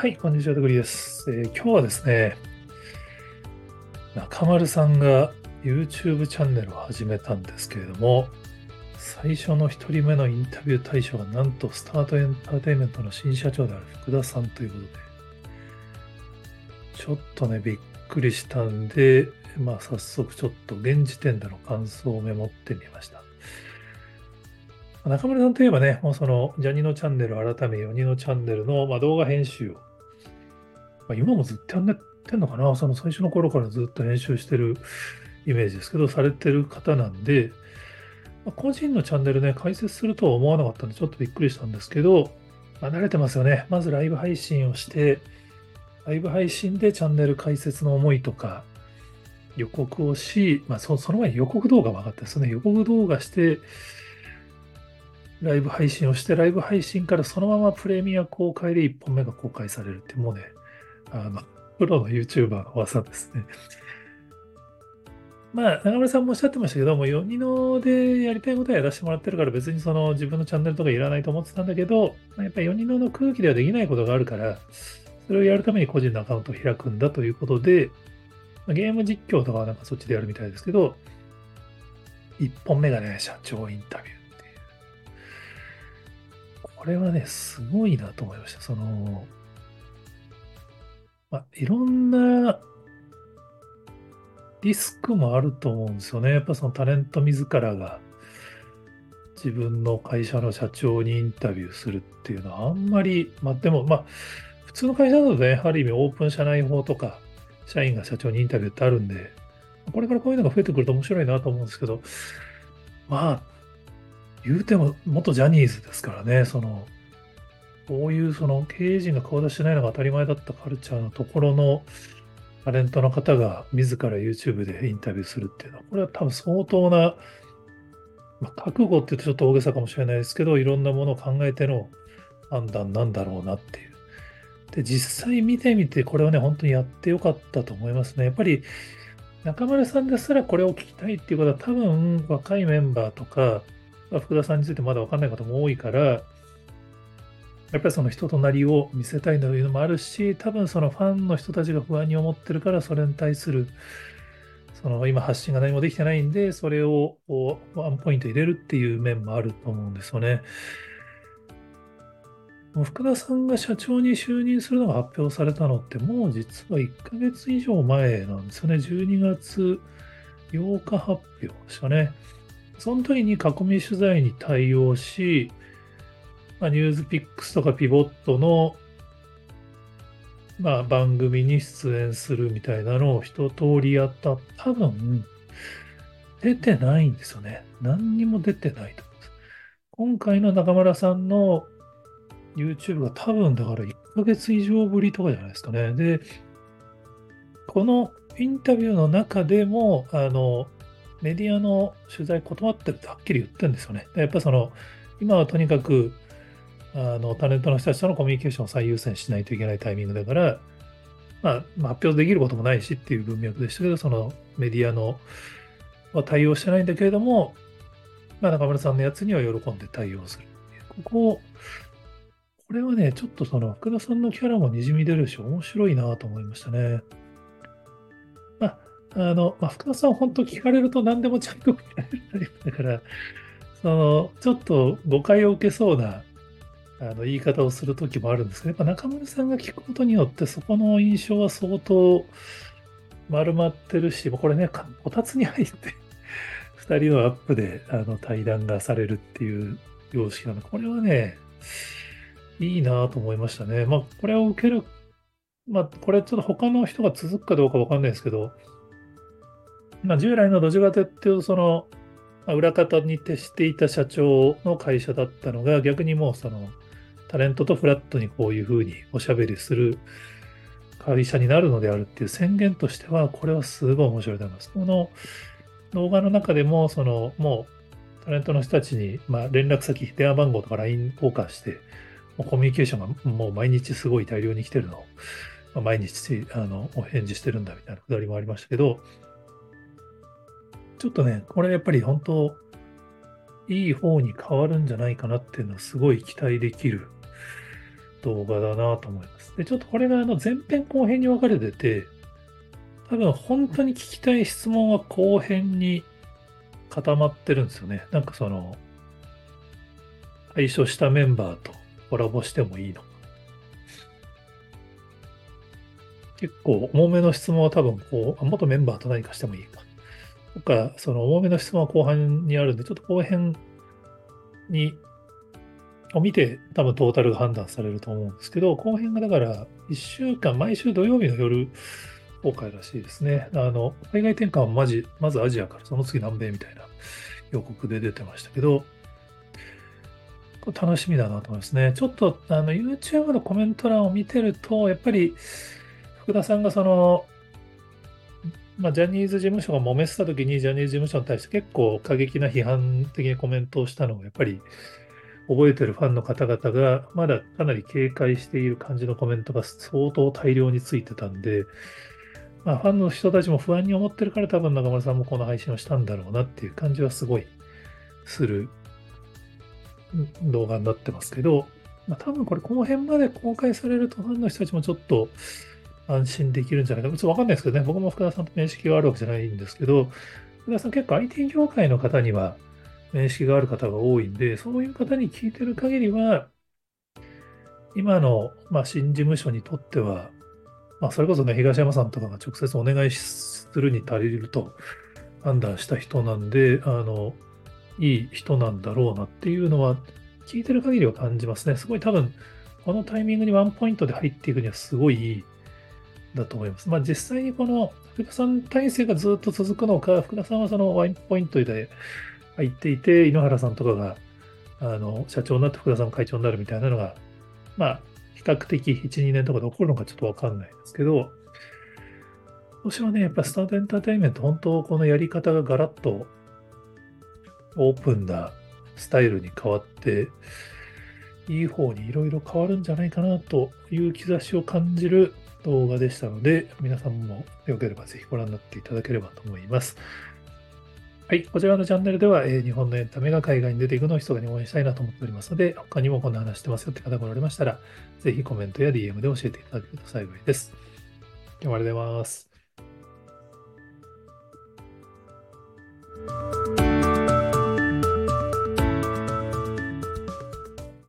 はい、こんにちは、とぐりです、えー、今日はですね、中丸さんが YouTube チャンネルを始めたんですけれども、最初の1人目のインタビュー対象がなんとスタートエンターテインメントの新社長である福田さんということで、ちょっとね、びっくりしたんで、まあ早速ちょっと現時点での感想をメモってみました。中村さんといえばね、もうそのジャニのチャンネル改め4人のチャンネルの、ま、動画編集を、まあ、今もずっとやってんのかな、その最初の頃からずっと編集してるイメージですけど、されてる方なんで、まあ、個人のチャンネルね、解説するとは思わなかったんで、ちょっとびっくりしたんですけど、まあ、慣れてますよね。まずライブ配信をして、ライブ配信でチャンネル解説の思いとか、予告をし、まあそ、その前に予告動画も上がったですね。予告動画して、ライブ配信をして、ライブ配信からそのままプレミア公開で1本目が公開されるって、もうね、あの、プロの YouTuber の技ですね。まあ、長村さんもおっしゃってましたけども、4人のでやりたいことはやらせてもらってるから、別にその自分のチャンネルとかいらないと思ってたんだけど、やっぱり4人の空気ではできないことがあるから、それをやるために個人のアカウントを開くんだということで、ゲーム実況とかはなんかそっちでやるみたいですけど、1本目がね、社長インタビューっていう。これはね、すごいなと思いました。その、まあ、いろんなリスクもあると思うんですよね。やっぱそのタレント自らが自分の会社の社長にインタビューするっていうのはあんまり、まあでもまあ、普通の会社だとね、ある意味オープン社内法とか、社員が社長にインタビューってあるんで、これからこういうのが増えてくると面白いなと思うんですけど、まあ、言うても元ジャニーズですからね、その、こういうその経営陣が顔出しないのが当たり前だったカルチャーのところのタレントの方が自ら YouTube でインタビューするっていうのは、これは多分相当な、まあ、覚悟って言うとちょっと大げさかもしれないですけど、いろんなものを考えての判断なんだろうなっていう。で、実際見てみて、これはね、本当にやってよかったと思いますね。やっぱり中村さんですらこれを聞きたいっていうことは多分若いメンバーとか福田さんについてまだ分かんない方も多いから、やっぱりその人となりを見せたいというのもあるし、多分そのファンの人たちが不安に思ってるから、それに対する、その今発信が何もできてないんで、それをワンポイント入れるっていう面もあると思うんですよね。福田さんが社長に就任するのが発表されたのって、もう実は1ヶ月以上前なんですよね。12月8日発表でしたね。その時に囲み取材に対応し、まあ、ニュースピックスとかピボットの、まあ、番組に出演するみたいなのを一通りやった。多分、出てないんですよね。何にも出てないと思います。今回の中村さんの YouTube が多分だから1ヶ月以上ぶりとかじゃないですかね。で、このインタビューの中でも、あの、メディアの取材断ってるってはっきり言ってるんですよね。やっぱその、今はとにかく、あの、タレントの人たちとのコミュニケーションを最優先しないといけないタイミングだから、まあ、発表できることもないしっていう文脈でしたけど、そのメディアのは対応してないんだけれども、まあ、中村さんのやつには喜んで対応する。ここ、これはね、ちょっとその福田さんのキャラもにじみ出るし、面白いなと思いましたね。まあの、まあ、福田さん、本当聞かれると何でもちゃんと答えるタイプだから、その、ちょっと誤解を受けそうなあの言い方をするときもあるんですけど、やっぱ中村さんが聞くことによって、そこの印象は相当丸まってるし、これね、こたつに入って、2人のアップであの対談がされるっていう様式なので、これはね、いいなと思いましたね。まあ、これを受ける、まあ、これちょっと他の人が続くかどうかわかんないですけど、まあ、従来のどちらかという、その、あ、裏方に徹していた社長の会社だったのが、逆にもうその、タレントとフラットにこういうふうにおしゃべりする会社になるのであるっていう宣言としては、これはすごい面白いと思います。この動画の中でも、その、もう、タレントの人たちに、まあ、連絡先、電話番号とか LINE 交換して、もうコミュニケーションがもう毎日すごい大量に来てるのを、毎日あのお返事してるんだみたいなくだりもありましたけど、ちょっとね、これやっぱり本当、いい方に変わるんじゃないかなっていうのはすごい期待できる動画だなと思います。で、ちょっとこれがあの前編後編に分かれてて、多分本当に聞きたい質問は後編に固まってるんですよね。なんかその、対処したメンバーとコラボしてもいいのか。結構重めの質問は多分こう、元メンバーと何かしてもいいか。とか、その重めの質問は後半にあるんで、ちょっと後編に、を見て多分トータルが判断されると思うんですけど、後編がだから1週間、毎週土曜日の夜公開らしいですね。あの、海外転換はまじまずアジアから、その次南米みたいな予告で出てましたけど、楽しみだなと思いますね。ちょっとあの YouTube のコメント欄を見てると、やっぱり福田さんがその、まあ、ジャニーズ事務所が揉めてた時に、ジャニーズ事務所に対して結構過激な批判的なコメントをしたのを、やっぱり覚えてるファンの方々が、まだかなり警戒している感じのコメントが相当大量についてたんで、まあ、ファンの人たちも不安に思ってるから、多分中村さんもこの配信をしたんだろうなっていう感じはすごいする動画になってますけど、まあ、多分これ後編まで公開されるとファンの人たちもちょっと安心できるんじゃないか。ちょっとわかんないですけどね、僕も福田さんと面識があるわけじゃないんですけど、福田さん結構 IT 業界の方には面識がある方が多いんで、そういう方に聞いてる限りは、今の、まあ、新事務所にとっては、まあ、それこそね、東山さんとかが直接お願いするに足りると判断した人なんで、あの、いい人なんだろうなっていうのは、聞いてる限りは感じますね。すごい多分、このタイミングにワンポイントで入っていくにはすごいいいだと思います。まあ実際にこの福田さん体制がずっと続くのか、福田さんはそのワンポイントで入っていて、井ノ原さんとかがあの社長になって福田さん会長になるみたいなのが、まあ比較的1、2年とかで起こるのかちょっとわかんないですけど、今年はね、やっぱスタートエンターテインメント、本当このやり方がガラッとオープンなスタイルに変わって、いい方にいろいろ変わるんじゃないかなという兆しを感じる動画でしたので、皆さんもよければぜひご覧になっていただければと思います。はい、こちらのチャンネルでは、えー、日本のエンタメが海外に出ていくのを密かに応援したいなと思っておりますので、他にもこんな話してますよって方がおられましたら、ぜひコメントや DM で教えていただけると幸いです。今日もありがとうございます。